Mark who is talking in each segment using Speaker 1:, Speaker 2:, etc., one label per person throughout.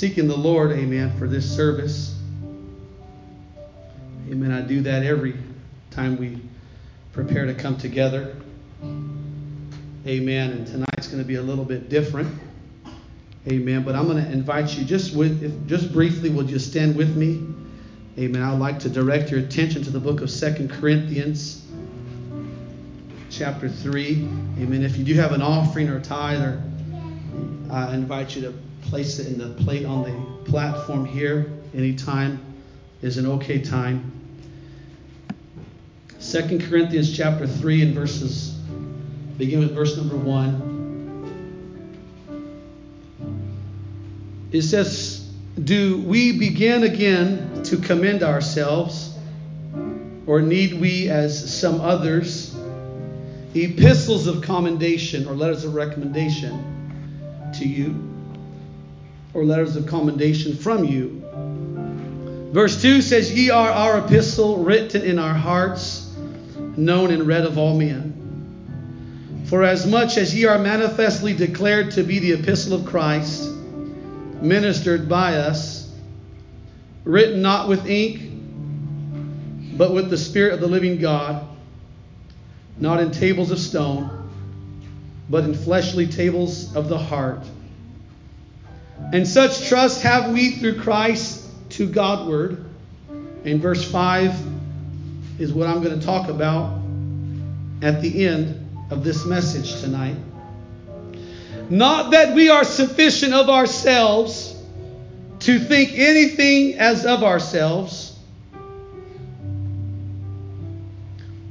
Speaker 1: seeking the Lord, amen, for this service. Amen. I do that every time we prepare to come together. Amen. And tonight's going to be a little bit different. Amen. But I'm going to invite you just with, if, just briefly, would you stand with me? Amen. I'd like to direct your attention to the book of Second Corinthians, chapter 3. Amen. If you do have an offering or tithe, or, I invite you to place it in the plate on the platform here. Anytime is an okay time. Second Corinthians chapter 3 and verses begin with verse number 1. It says, Do we begin again to commend ourselves, or need we, as some others, epistles of commendation or letters of recommendation to you, or letters of commendation from you? Verse 2 says, Ye are our epistle written in our hearts, known and read of all men. For as much as ye are manifestly declared to be the epistle of Christ, ministered by us, written not with ink, but with the Spirit of the living God, not in tables of stone, but in fleshly tables of the heart. And such trust have we through Christ to Godward. And verse 5 is what I'm going to talk about at the end of this message tonight. Not that we are sufficient of ourselves to think anything as of ourselves,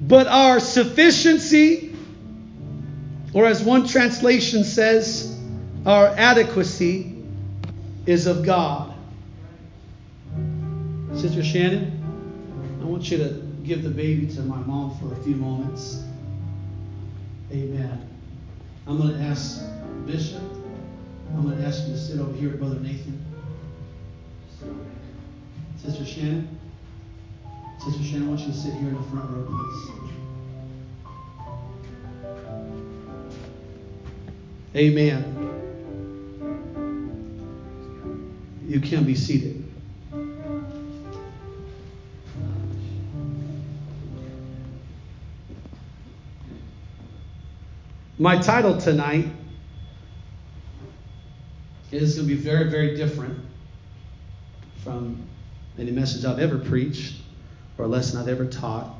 Speaker 1: but our sufficiency, or as one translation says, our adequacy, is of God. Sister Shannon, I want you to give the baby to my mom for a few moments. Amen. I'm going to ask Bishop, I'm going to ask you to sit over here, Brother Nathan. Sister Shannon. Sister Shannon, I want you to sit here in the front row, please. Amen. You can be seated. My title tonight is going to be very, very different from any message I've ever preached or a lesson I've ever taught.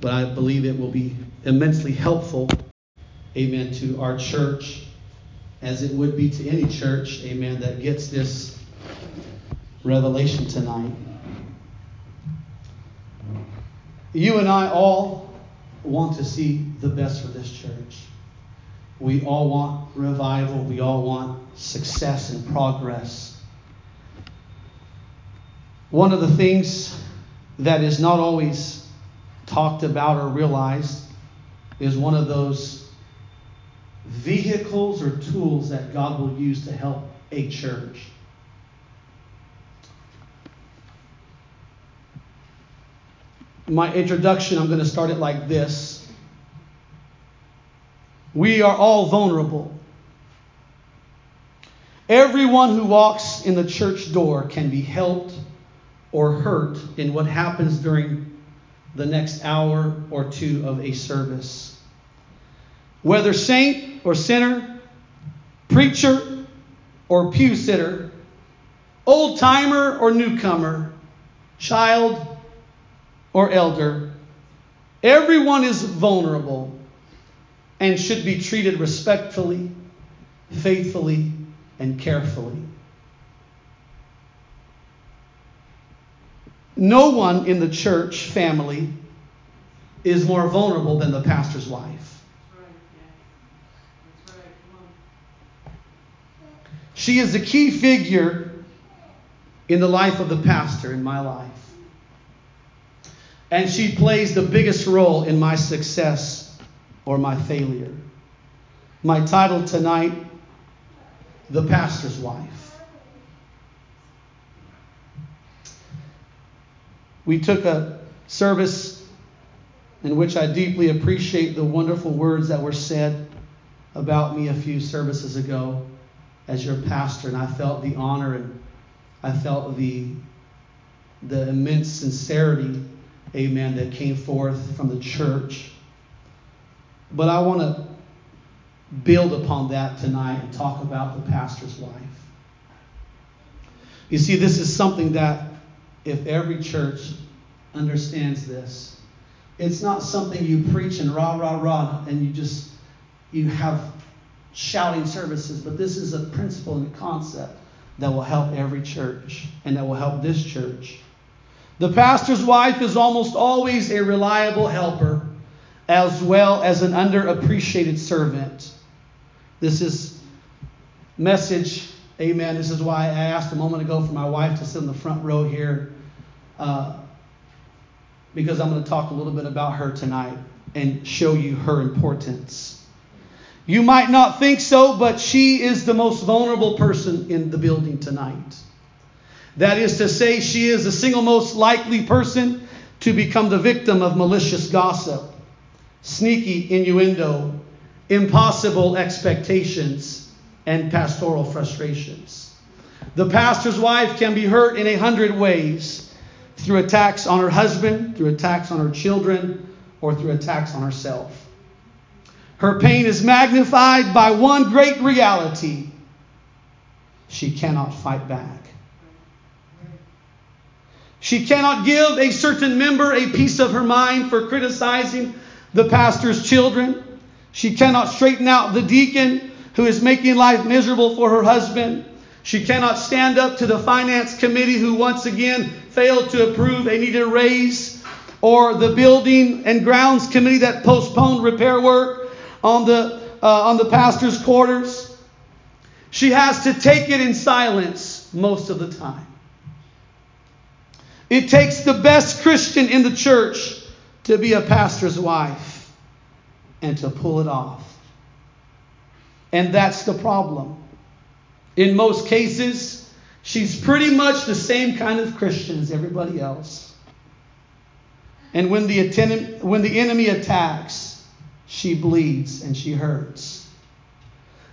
Speaker 1: But I believe it will be immensely helpful, amen, to our church, as it would be to any church, amen, that gets this revelation tonight. You and I all want to see the best for this church. We all want revival. We all want success and progress. One of the things that is not always talked about or realized is one of those vehicles or tools that God will use to help a church. My introduction, I'm going to start it like this. We are all vulnerable. Everyone who walks in the church door can be helped or hurt in what happens during the next hour or two of a service. Whether saint or sinner, preacher or pew sitter, old timer or newcomer, child or elder, everyone is vulnerable and should be treated respectfully, faithfully, and carefully. No one in the church family is more vulnerable than the pastor's wife. She is a key figure in the life of the pastor, in my life. And she plays the biggest role in my success or my failure. My title tonight The Pastor's Wife. We took a service in which I deeply appreciate the wonderful words that were said about me a few services ago as your pastor, and I felt the honor and I felt the the immense sincerity, amen, that came forth from the church. But I want to build upon that tonight and talk about the pastor's wife. You see, this is something that if every church understands this, it's not something you preach and rah, rah, rah, and you just, you have shouting services, but this is a principle and a concept that will help every church and that will help this church. The pastor's wife is almost always a reliable helper as well as an underappreciated servant. This is message, amen. This is why I asked a moment ago for my wife to sit in the front row here. Uh, because I'm going to talk a little bit about her tonight and show you her importance. You might not think so, but she is the most vulnerable person in the building tonight. That is to say, she is the single most likely person to become the victim of malicious gossip, sneaky innuendo, impossible expectations, and pastoral frustrations. The pastor's wife can be hurt in a hundred ways through attacks on her husband, through attacks on her children, or through attacks on herself. Her pain is magnified by one great reality she cannot fight back. She cannot give a certain member a piece of her mind for criticizing the pastor's children. She cannot straighten out the deacon who is making life miserable for her husband. She cannot stand up to the finance committee who once again failed to approve a needed raise, or the building and grounds committee that postponed repair work on the, uh, on the pastor's quarters. She has to take it in silence most of the time. It takes the best Christian in the church to be a pastor's wife and to pull it off. And that's the problem. In most cases, she's pretty much the same kind of Christian as everybody else. And when the, when the enemy attacks, she bleeds and she hurts.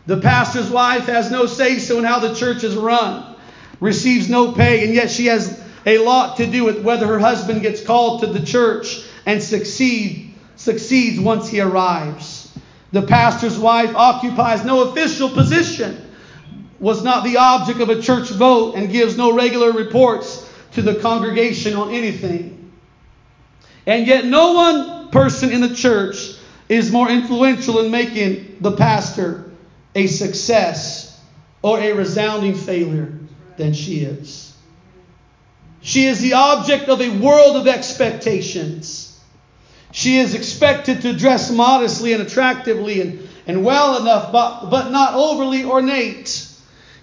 Speaker 1: The pastor's wife has no say so in how the church is run, receives no pay, and yet she has a lot to do with whether her husband gets called to the church and succeed, succeeds once he arrives. The pastor's wife occupies no official position was not the object of a church vote and gives no regular reports to the congregation on anything. And yet, no one person in the church is more influential in making the pastor a success or a resounding failure than she is. She is the object of a world of expectations. She is expected to dress modestly and attractively and, and well enough, but, but not overly ornate.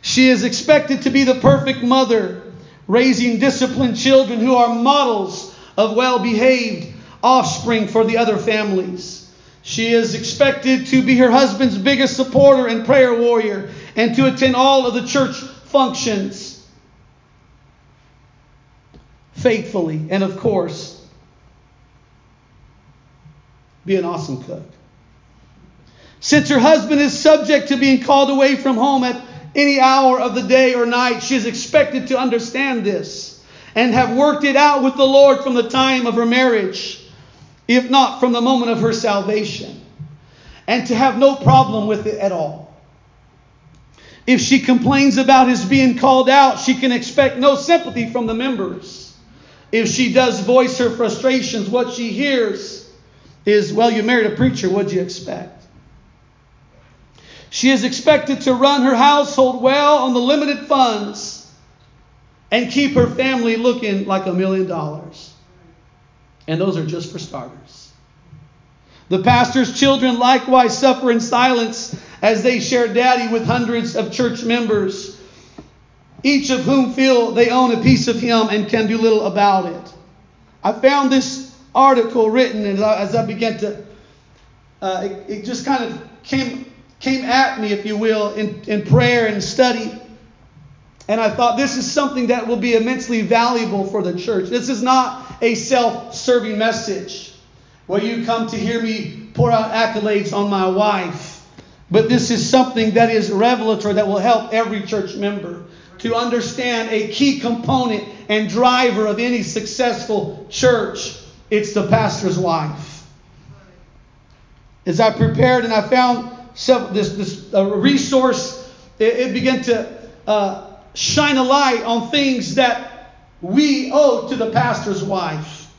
Speaker 1: She is expected to be the perfect mother, raising disciplined children who are models of well behaved offspring for the other families. She is expected to be her husband's biggest supporter and prayer warrior and to attend all of the church functions faithfully. And of course, be an awesome cook. Since her husband is subject to being called away from home at any hour of the day or night. She is expected to understand this and have worked it out with the Lord from the time of her marriage, if not from the moment of her salvation, and to have no problem with it at all. If she complains about his being called out, she can expect no sympathy from the members. If she does voice her frustrations, what she hears is, Well, you married a preacher, what'd you expect? She is expected to run her household well on the limited funds and keep her family looking like a million dollars. And those are just for starters. The pastor's children likewise suffer in silence as they share daddy with hundreds of church members, each of whom feel they own a piece of him and can do little about it. I found this article written as I, as I began to, uh, it, it just kind of came came at me, if you will, in, in prayer and study. And I thought this is something that will be immensely valuable for the church. This is not a self serving message where you come to hear me pour out accolades on my wife But this is something that is revelatory that will help every church member to understand a key component and driver of any successful church. It's the pastor's wife. As I prepared and I found this, this uh, resource, it, it, began to uh, shine a light on things that we owe to the pastor's wife.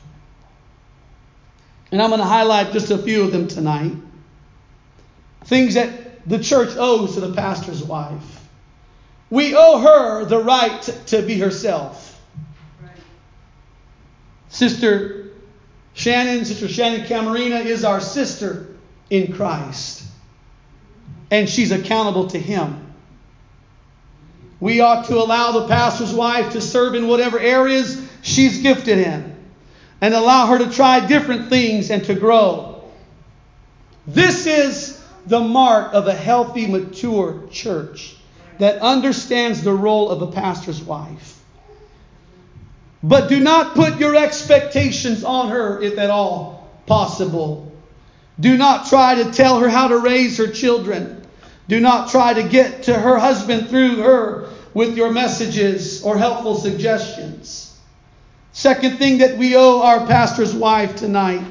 Speaker 1: And I'm going to highlight just a few of them tonight. Things that the church owes to the pastor's wife. We owe her the right to be herself. Right. Sister Shannon, Sister Shannon Camarena is our sister in Christ. And she's accountable to Him. We ought to allow the pastor's wife to serve in whatever areas she's gifted in and allow her to try different things and to grow. This is the mark of a healthy, mature church that understands the role of a pastor's wife. But do not put your expectations on her if at all possible. Do not try to tell her how to raise her children. Do not try to get to her husband through her with your messages or helpful suggestions. Second thing that we owe our pastor's wife tonight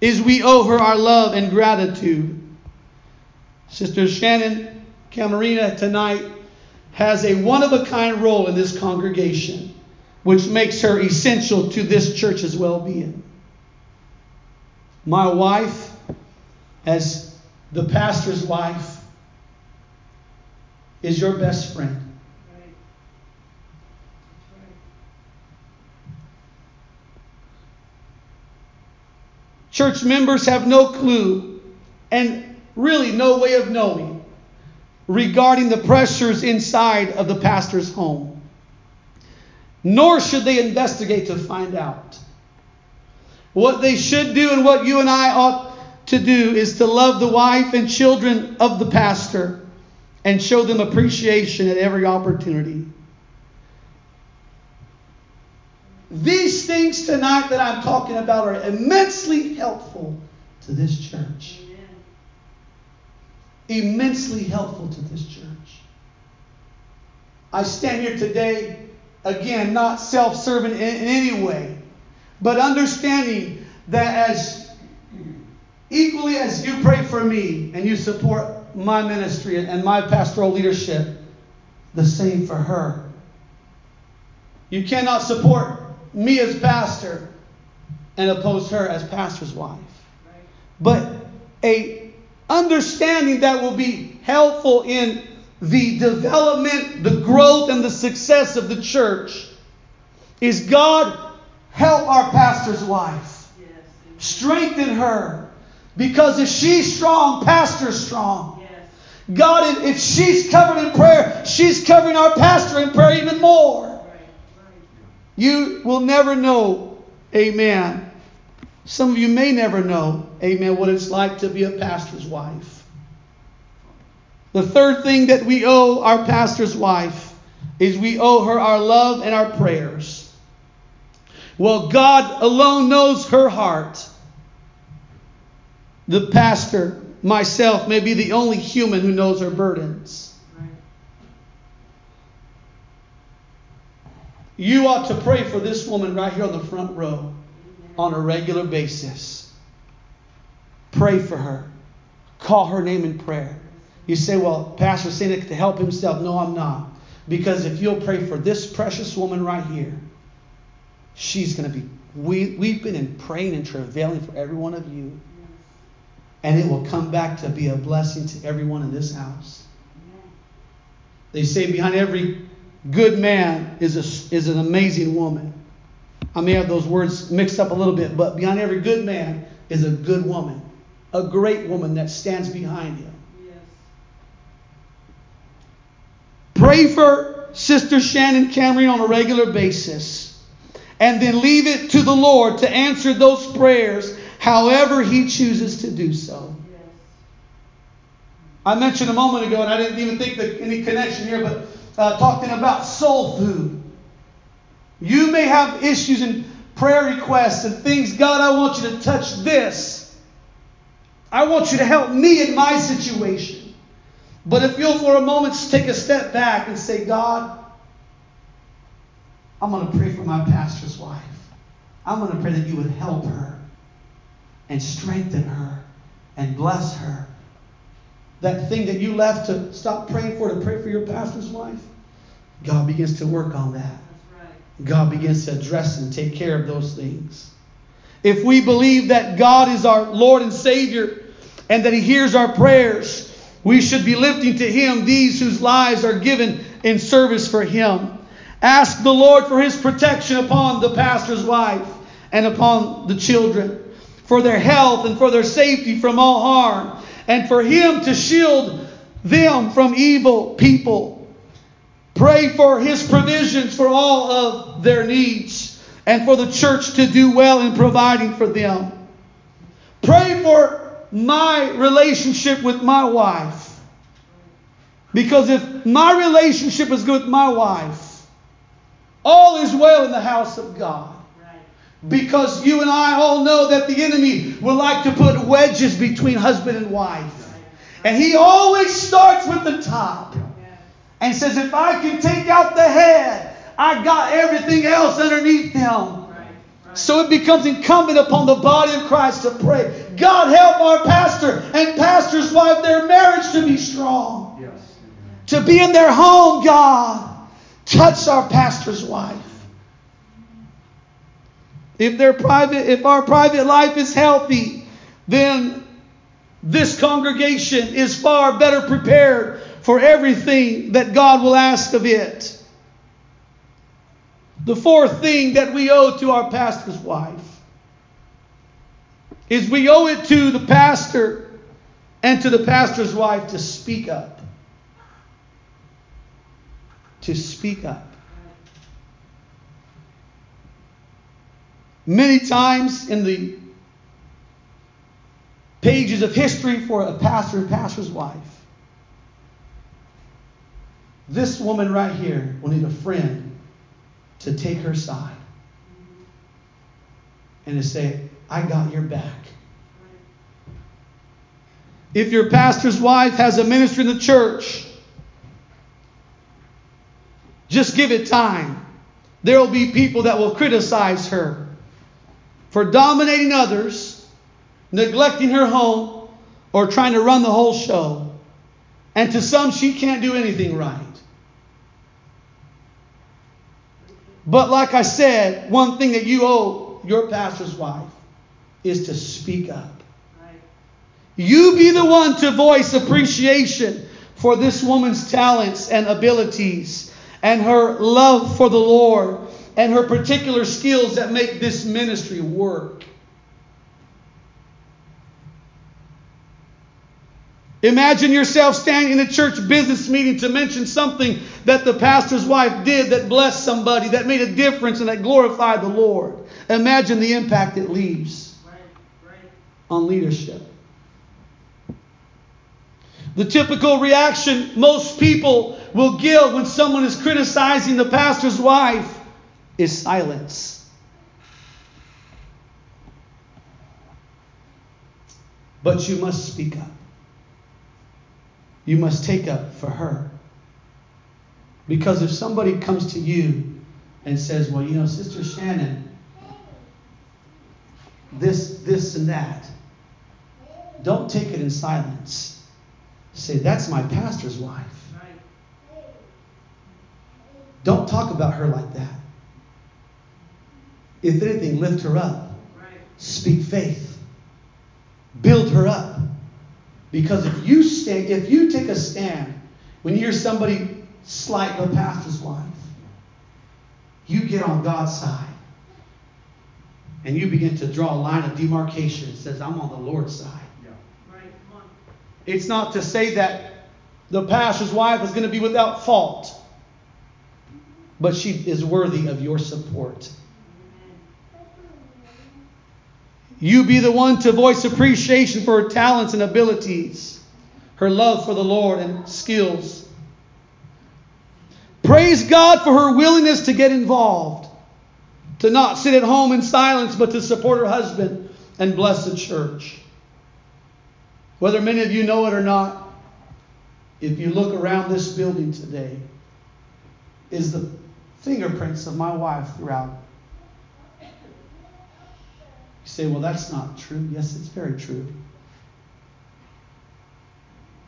Speaker 1: is we owe her our love and gratitude. Sister Shannon Camarena tonight has a one of a kind role in this congregation, which makes her essential to this church's well being. My wife, as the pastor's wife, is your best friend. Church members have no clue and really no way of knowing regarding the pressures inside of the pastor's home. Nor should they investigate to find out. What they should do and what you and I ought to do is to love the wife and children of the pastor and show them appreciation at every opportunity. These things tonight that I'm talking about are immensely helpful to this church. Immensely helpful to this church. I stand here today, again, not self serving in, in any way, but understanding that as equally as you pray for me and you support my ministry and my pastoral leadership, the same for her. You cannot support me as pastor and oppose her as pastor's wife. But a understanding that will be helpful in the development, the growth, and the success of the church is God help our pastor's wife. Strengthen her. Because if she's strong, pastor's strong. God, if she's covered in prayer, she's covering our pastor in prayer even more. You will never know, amen. Some of you may never know, amen, what it's like to be a pastor's wife. The third thing that we owe our pastor's wife is we owe her our love and our prayers. Well, God alone knows her heart. The pastor myself may be the only human who knows her burdens. You ought to pray for this woman right here on the front row on a regular basis. Pray for her. Call her name in prayer. You say, Well, Pastor saying to help himself. No, I'm not. Because if you'll pray for this precious woman right here, she's going to be weeping and praying and travailing for every one of you and it will come back to be a blessing to everyone in this house. They say behind every good man is, a, is an amazing woman. I may have those words mixed up a little bit, but beyond every good man is a good woman, a great woman that stands behind him. Yes. Pray for Sister Shannon Cameron on a regular basis, and then leave it to the Lord to answer those prayers however He chooses to do so. I mentioned a moment ago, and I didn't even think that any connection here, but uh, talking about soul food. You may have issues and prayer requests and things. God, I want you to touch this. I want you to help me in my situation. But if you'll for a moment take a step back and say, God, I'm going to pray for my pastor's wife. I'm going to pray that you would help her and strengthen her and bless her. That thing that you left to stop praying for, to pray for your pastor's wife, God begins to work on that. God begins to address and take care of those things. If we believe that God is our Lord and Savior and that He hears our prayers, we should be lifting to Him these whose lives are given in service for Him. Ask the Lord for His protection upon the pastor's wife and upon the children, for their health and for their safety from all harm, and for Him to shield them from evil people. Pray for His provisions for all of their needs, and for the church to do well in providing for them. Pray for my relationship with my wife. Because if my relationship is good with my wife, all is well in the house of God. Because you and I all know that the enemy would like to put wedges between husband and wife. And he always starts with the top and says, if I can take out the head, I got everything else underneath them. So it becomes incumbent upon the body of Christ to pray. God help our pastor and pastor's wife, their marriage to be strong. Yes. To be in their home, God. Touch our pastor's wife. If their private, if our private life is healthy, then this congregation is far better prepared for everything that God will ask of it. The fourth thing that we owe to our pastor's wife is we owe it to the pastor and to the pastor's wife to speak up to speak up. Many times in the pages of history for a pastor and pastor's wife, this woman right here will need a friend to take her side and to say, I got your back. If your pastor's wife has a ministry in the church, just give it time. There will be people that will criticize her for dominating others, neglecting her home, or trying to run the whole show. And to some, she can't do anything right. But like I said, one thing that you owe your pastor's wife is to speak up. You be the one to voice appreciation for this woman's talents and abilities and her love for the Lord and her particular skills that make this ministry work. Imagine yourself standing in a church business meeting to mention something that the pastor's wife did that blessed somebody, that made a difference, and that glorified the Lord. Imagine the impact it leaves on leadership. The typical reaction most people will give when someone is criticizing the pastor's wife is silence. But you must speak up. You must take up for her. Because if somebody comes to you and says, Well, you know, Sister Shannon, this, this, and that, don't take it in silence. Say, That's my pastor's wife. Don't talk about her like that. If anything, lift her up. Speak faith. Build her up. Because if you stand, if you take a stand when you hear somebody slight the pastor's wife, you get on God's side. And you begin to draw a line of demarcation that says, I'm on the Lord's side. Yeah. Right. It's not to say that the pastor's wife is going to be without fault but she is worthy of your support. You be the one to voice appreciation for her talents and abilities, her love for the Lord and skills. Praise God for her willingness to get involved, to not sit at home in silence, but to support her husband and bless the church. Whether many of you know it or not, if you look around this building today, is the fingerprints of my wife throughout. You say, well, that's not true. Yes, it's very true.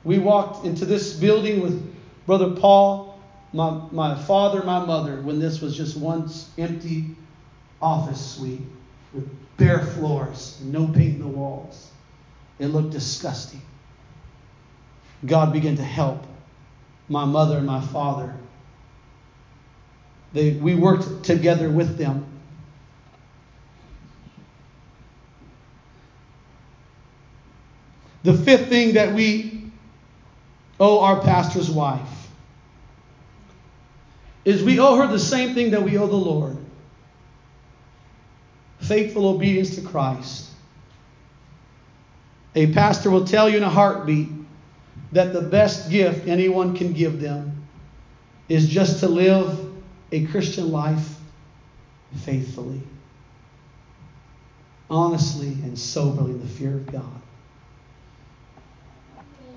Speaker 1: We walked into this building with Brother Paul, my, my father, my mother, when this was just one empty office suite with bare floors no paint in the walls. It looked disgusting. God began to help my mother and my father. They, we worked together with them. The fifth thing that we owe our pastor's wife is we owe her the same thing that we owe the Lord faithful obedience to Christ. A pastor will tell you in a heartbeat that the best gift anyone can give them is just to live a Christian life faithfully, honestly, and soberly in the fear of God.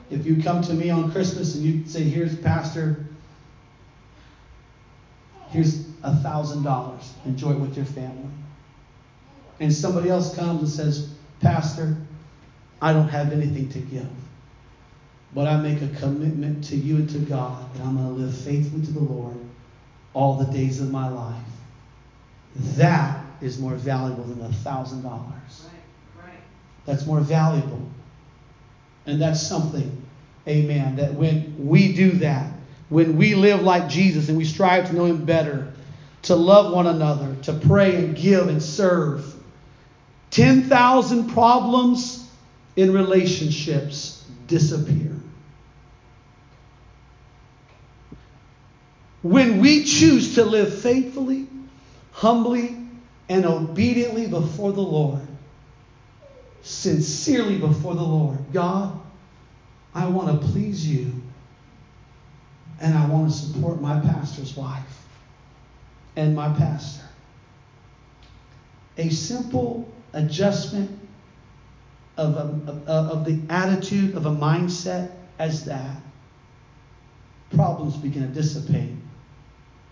Speaker 1: If you come to me on Christmas and you say, Here's Pastor, here's a thousand dollars, enjoy it with your family. And somebody else comes and says, Pastor, I don't have anything to give. But I make a commitment to you and to God that I'm going to live faithfully to the Lord all the days of my life. That is more valuable than a thousand dollars. That's more valuable. And that's something, amen, that when we do that, when we live like Jesus and we strive to know Him better, to love one another, to pray and give and serve, 10,000 problems in relationships disappear. When we choose to live faithfully, humbly, and obediently before the Lord, sincerely before the Lord, God, I want to please you and I want to support my pastor's wife and my pastor. A simple adjustment of, a, of the attitude of a mindset as that, problems begin to dissipate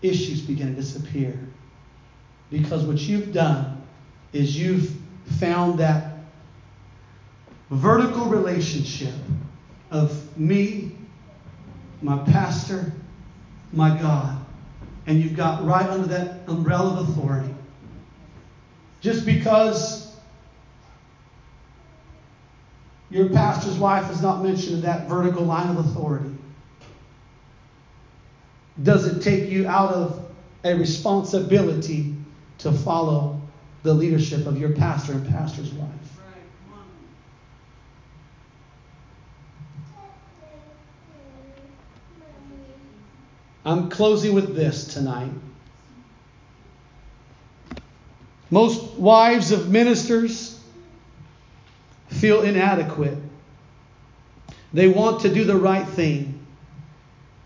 Speaker 1: issues begin to disappear. Because what you've done is you've found that vertical relationship of me, my pastor, my God, and you've got right under that umbrella of authority. Just because your pastor's wife is not mentioned in that vertical line of authority does it take you out of a responsibility to follow the leadership of your pastor and pastor's wife? I'm closing with this tonight. Most wives of ministers feel inadequate. They want to do the right thing.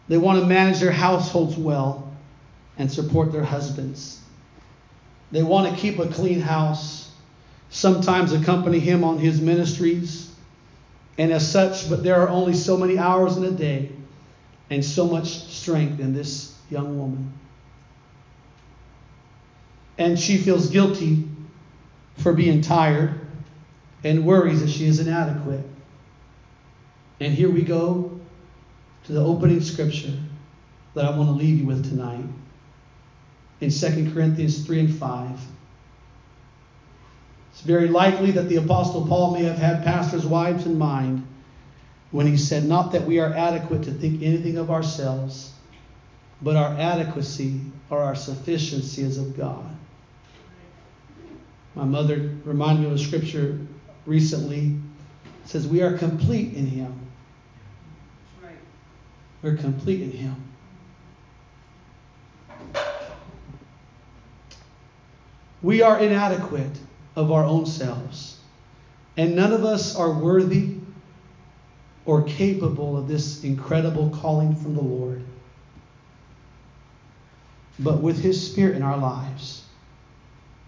Speaker 1: They want to manage their households well and support their husbands. They want to keep a clean house, sometimes accompany him on his ministries, and as such, but there are only so many hours in a day and so much strength in this young woman. And she feels guilty for being tired and worries that she is inadequate. And here we go to the opening scripture that I want to leave you with tonight in 2 Corinthians 3 and 5. It's very likely that the Apostle Paul may have had pastors' wives in mind when he said, Not that we are adequate to think anything of ourselves, but our adequacy or our sufficiency is of God. My mother reminded me of a scripture recently. It says, We are complete in Him. We're complete in Him. We are inadequate of our own selves, and none of us are worthy or capable of this incredible calling from the Lord. But with His Spirit in our lives,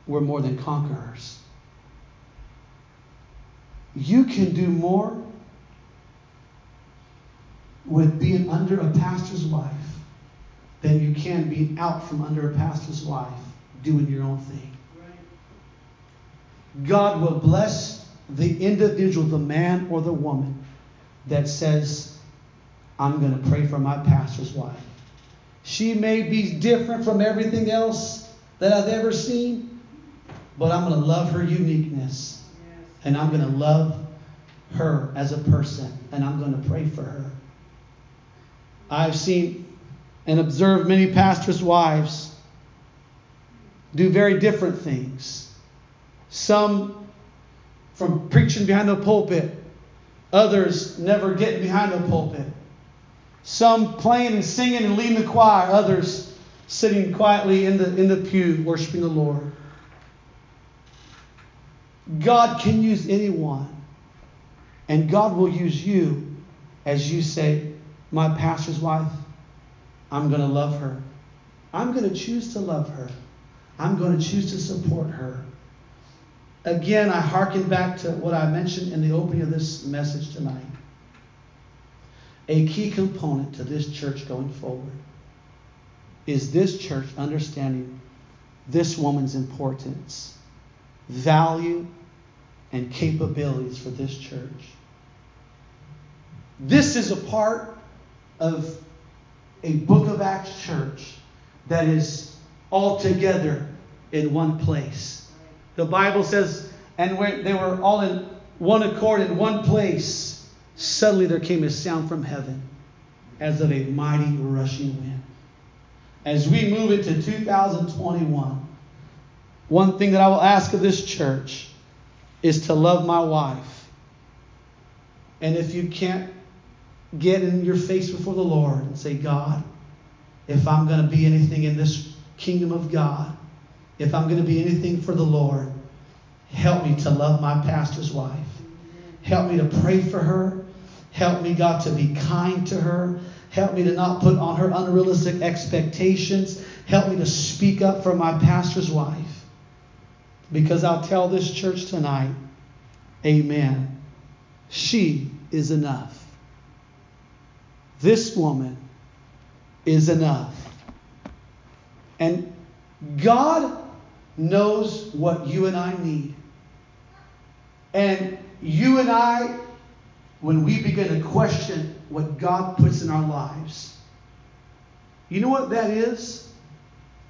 Speaker 1: we're more than conquerors. You can do more with being under a pastor's wife than you can being out from under a pastor's wife doing your own thing. God will bless the individual, the man or the woman, that says, I'm going to pray for my pastor's wife. She may be different from everything else that I've ever seen, but I'm going to love her uniqueness. And I'm going to love her as a person. And I'm going to pray for her. I've seen and observed many pastors' wives do very different things. Some from preaching behind the pulpit, others never getting behind the pulpit. Some playing and singing and leading the choir, others sitting quietly in the, in the pew worshiping the Lord. God can use anyone, and God will use you as you say, My pastor's wife, I'm going to love her. I'm going to choose to love her. I'm going to choose to support her. Again, I hearken back to what I mentioned in the opening of this message tonight. A key component to this church going forward is this church understanding this woman's importance, value, and capabilities for this church. This is a part of a Book of Acts church that is all together in one place. The Bible says, and when they were all in one accord in one place, suddenly there came a sound from heaven as of a mighty rushing wind. As we move into 2021, one thing that I will ask of this church is to love my wife. And if you can't get in your face before the Lord and say, God, if I'm going to be anything in this kingdom of God, if I'm going to be anything for the Lord, help me to love my pastor's wife. Help me to pray for her. Help me, God, to be kind to her. Help me to not put on her unrealistic expectations. Help me to speak up for my pastor's wife. Because I'll tell this church tonight, amen. She is enough. This woman is enough. And God knows what you and I need. And you and I, when we begin to question what God puts in our lives, you know what that is?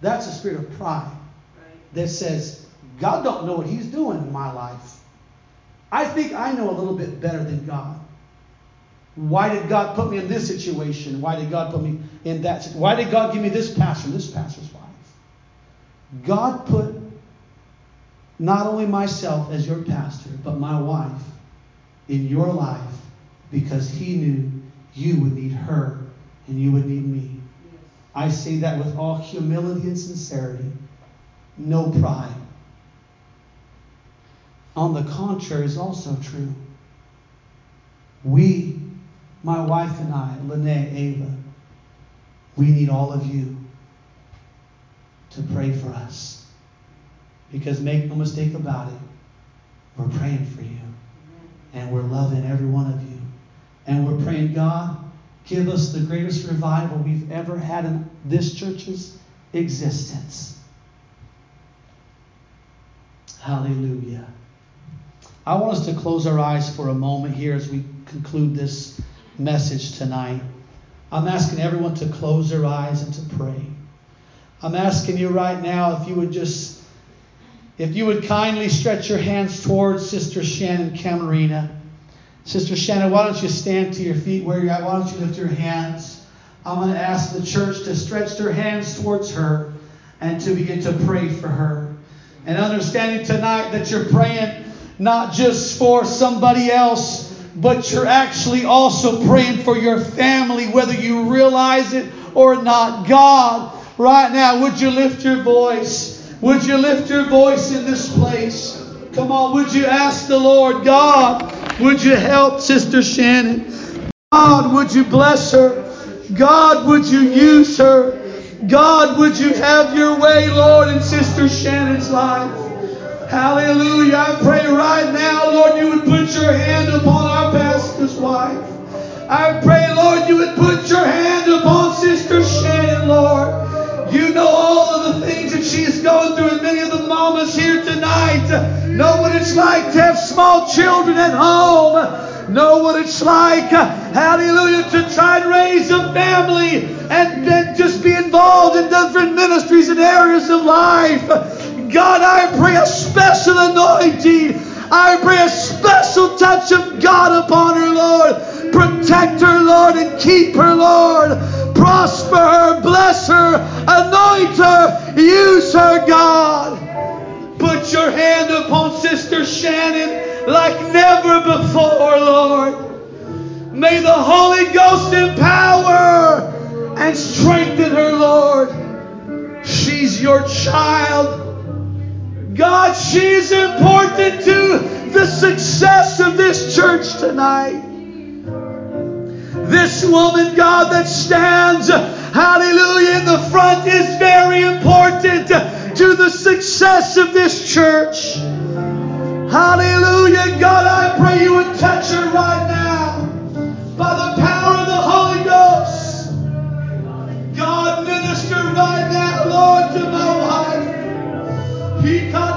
Speaker 1: That's a spirit of pride that says, God don't know what he's doing in my life. I think I know a little bit better than God. Why did God put me in this situation? Why did God put me in that? Why did God give me this pastor, this pastor's wife? God put not only myself as your pastor, but my wife in your life because He knew you would need her and you would need me. I say that with all humility and sincerity, no pride. On the contrary, is also true. We my wife and I, Lene, Ava, we need all of you to pray for us. Because make no mistake about it, we're praying for you. And we're loving every one of you. And we're praying, God, give us the greatest revival we've ever had in this church's existence. Hallelujah. I want us to close our eyes for a moment here as we conclude this message tonight. I'm asking everyone to close their eyes and to pray. I'm asking you right now if you would just, if you would kindly stretch your hands towards Sister Shannon Camarena. Sister Shannon, why don't you stand to your feet where you're at? Why don't you lift your hands? I'm going to ask the church to stretch their hands towards her and to begin to pray for her. And understanding tonight that you're praying not just for somebody else, but you're actually also praying for your family, whether you realize it or not. God, right now, would you lift your voice? Would you lift your voice in this place? Come on, would you ask the Lord, God, would you help Sister Shannon? God, would you bless her? God, would you use her? God, would you have your way, Lord, in Sister Shannon's life? Hallelujah. I pray right now, Lord, you would put your hand upon our pastor's wife. I pray, Lord, you would put your hand upon Sister Shannon, Lord. You know all of the things that she's going through, and many of the mamas here tonight know what it's like to have small children at home. Know what it's like, hallelujah, to try and raise a family and, then just be involved in different ministries and areas of life. God, I pray a special anointing. I pray a special touch of God upon her, Lord. Protect her, Lord, and keep her, Lord. Prosper her, bless her, anoint her, use her, God. Put your hand upon Sister Shannon like never before, Lord. May the Holy Ghost empower and strengthen her, Lord. She's your child. God, she's important to the success of this church tonight. This woman, God, that stands, hallelujah, in the front is very important to the success of this church. Hallelujah. God, I pray you would touch her right now by the power of the Holy Ghost. God, minister right now, Lord, to my wife. Come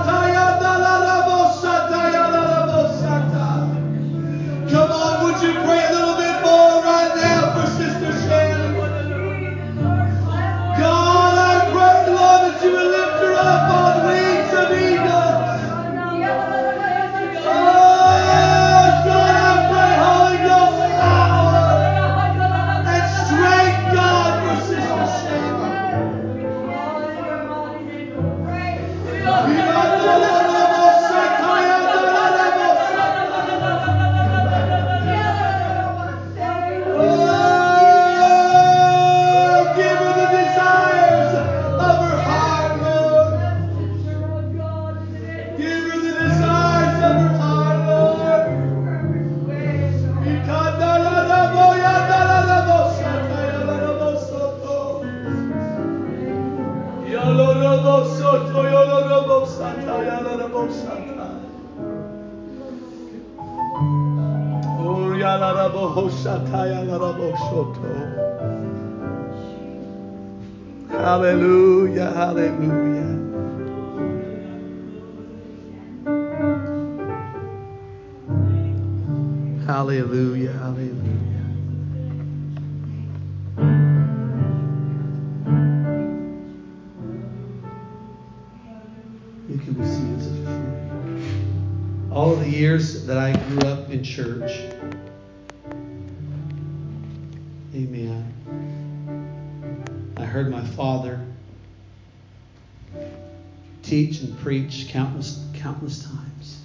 Speaker 1: teach and preach countless, countless times.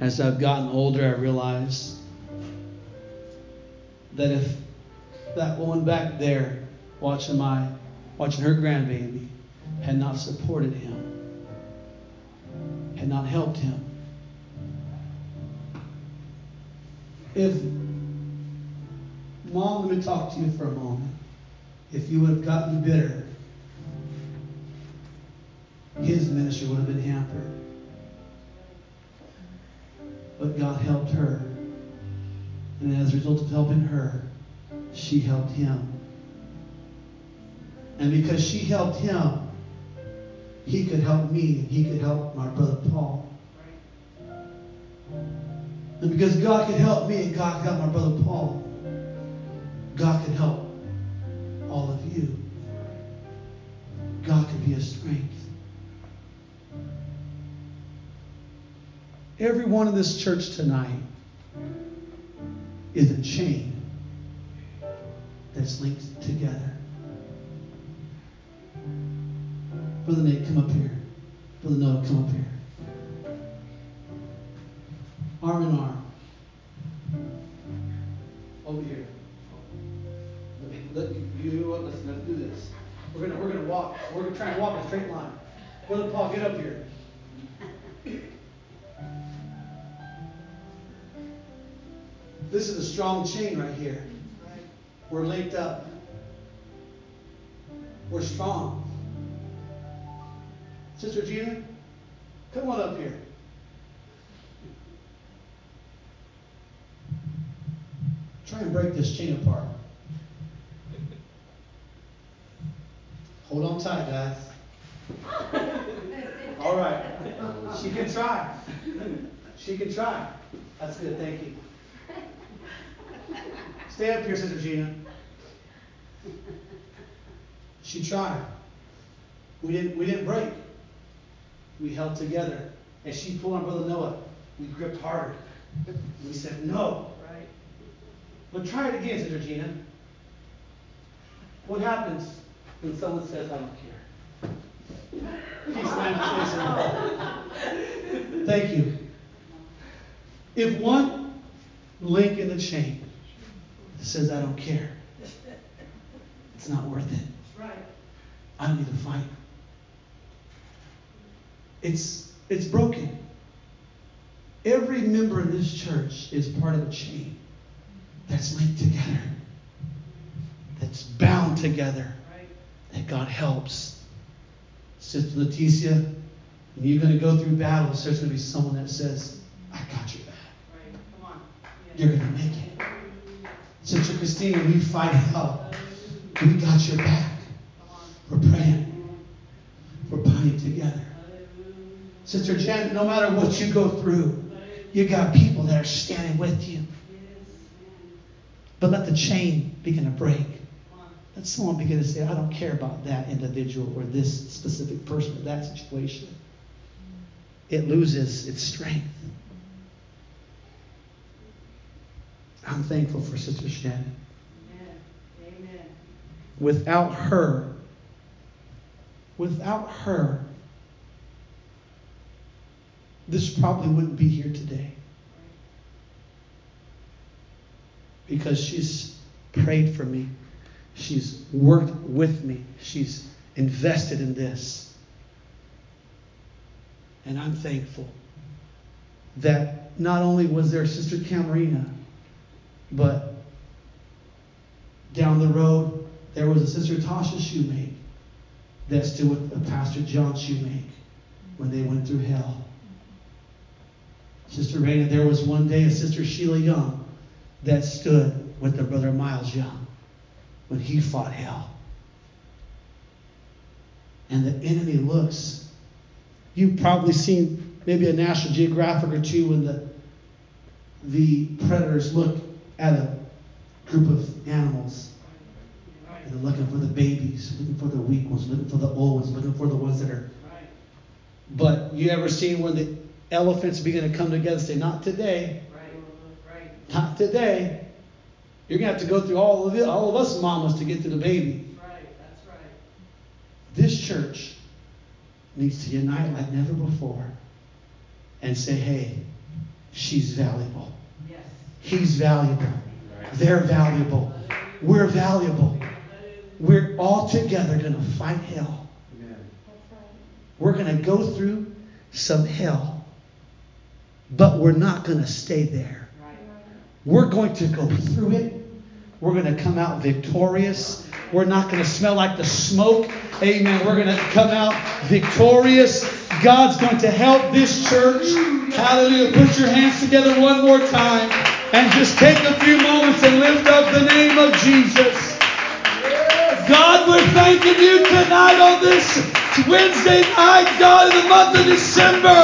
Speaker 1: As I've gotten older, I realized that if that woman back there watching my watching her grandbaby had not supported him, had not helped him, if mom, let me talk to you for a moment. If you would have gotten bitter, his ministry would have been hampered. But God helped her. And as a result of helping her, she helped him. And because she helped him, he could help me and he could help my brother Paul. And because God could help me and God could help my brother Paul, God could help all of you. God could be a strength. Everyone in this church tonight is a chain that's linked together. Brother Nate, come up here. Brother Noah, come up here. Arm in arm. Over here. Let me, let you, you know what? Let's, let's do this. We're gonna we're gonna walk. We're gonna try and walk a straight line. Brother Paul, get up here. Strong chain right here. We're linked up. We're strong. Sister Gina, come on up here. try and break this chain apart. Hold on tight, guys. All right. She can try. She can try. That's good. Thank you. Stay up here, Sister Gina. She tried. We didn't, we didn't break. We held together. And she pulled on Brother Noah, we gripped harder. We said, no. Right. But try it again, Sister Gina. What happens when someone says, I don't care? He slammed his face in the wall. Thank you. If one link in the chain says, I don't care, it's not worth it. Right. I don't need to fight. It's, it's broken. Every member of this church is part of a chain that's linked together, that's bound together, right. that God helps. Sister Leticia, when you're going to go through battles, there's going to be someone that says, I got your back. Right. Come on. Yeah. You're going to make it. Sister Christine, when you fight hell, we got your back. We're praying. We're praying together. Sister Jen, no matter what you go through, you got people that are standing with you. But let the chain begin to break. Let someone begin to say, I don't care about that individual or this specific person or that situation. It loses its strength. I'm thankful for Sister Shannon. Amen. Without her, without her, this probably wouldn't be here today. Because she's prayed for me. She's worked with me. She's invested in this. And I'm thankful that not only was there Sister Camarena, but down the road, there was a Sister Tasha Shoemake that stood with Pastor John Shoemake when they went through hell. Sister Raina, there was one day a Sister Sheila Young that stood with the brother Miles Young when he fought hell. And the enemy looks. You've probably seen maybe a National Geographic or two when the the predators look at a group of animals and they're looking for the babies, looking for the weak ones, looking for the old ones, looking for the ones that are. But you ever seen when the elephants begin to come together and say, Not today. Not today. You're going to have to go through all of it, all of us mamas to get to the baby. This church needs to unite like never before and say, Hey, she's valuable. He's valuable. They're valuable. We're valuable. We're all together going to fight hell. We're going to go through some hell but we're not going to stay there. We're going to go through it. We're going to come out victorious. We're not going to smell like the smoke. Amen. We're going to come out victorious. God's going to help this church. Hallelujah. Put your hands together one more time and just take a few moments and lift up the name of Jesus. God, we're thanking you tonight on this Wednesday night, God, in the month of December.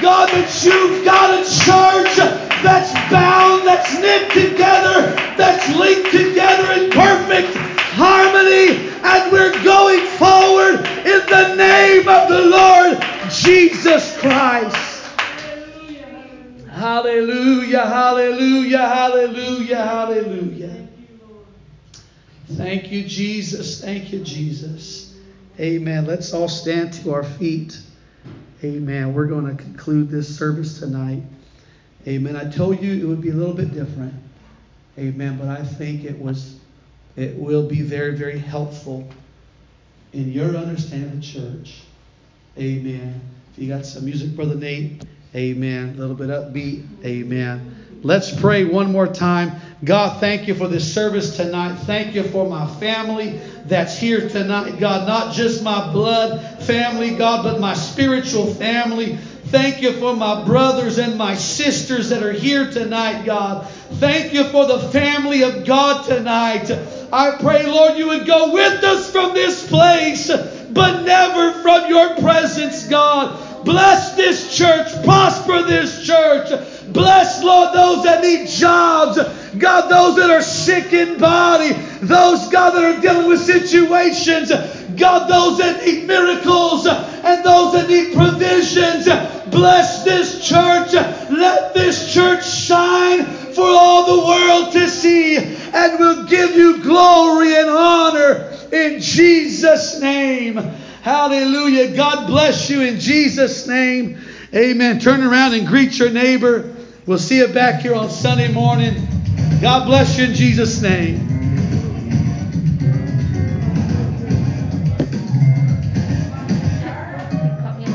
Speaker 1: God, that you've got a church that's bound, that's knit together, that's linked together in perfect harmony, and we're going forward in the name of the Lord Jesus Christ. Hallelujah, hallelujah, hallelujah, hallelujah. Thank you, Lord. Thank you, Jesus. Thank you, Jesus. Amen. Let's all stand to our feet. Amen. We're going to conclude this service tonight. Amen. I told you it would be a little bit different. Amen. But I think it was it will be very, very helpful in your understanding of the church. Amen. If you got some music, Brother Nate, amen. A little bit upbeat, amen. Let's pray one more time. God, thank you for this service tonight. Thank you for my family that's here tonight, God. Not just my blood family, God, but my spiritual family. Thank you for my brothers and my sisters that are here tonight, God. Thank you for the family of God tonight. I pray, Lord, you would go with us from this place, but never from your presence, God. Bless this church, prosper this church. Bless, Lord, those that need jobs. God, those that are sick in body. Those, God, that are dealing with situations. God, those that need miracles and those that need provisions. Bless this church. Let this church shine for all the world to see. And we'll give you glory and honor in Jesus' name. Hallelujah. God bless you in Jesus' name. Amen. Turn around and greet your neighbor. We'll see you back here on Sunday morning. God bless you in Jesus' name.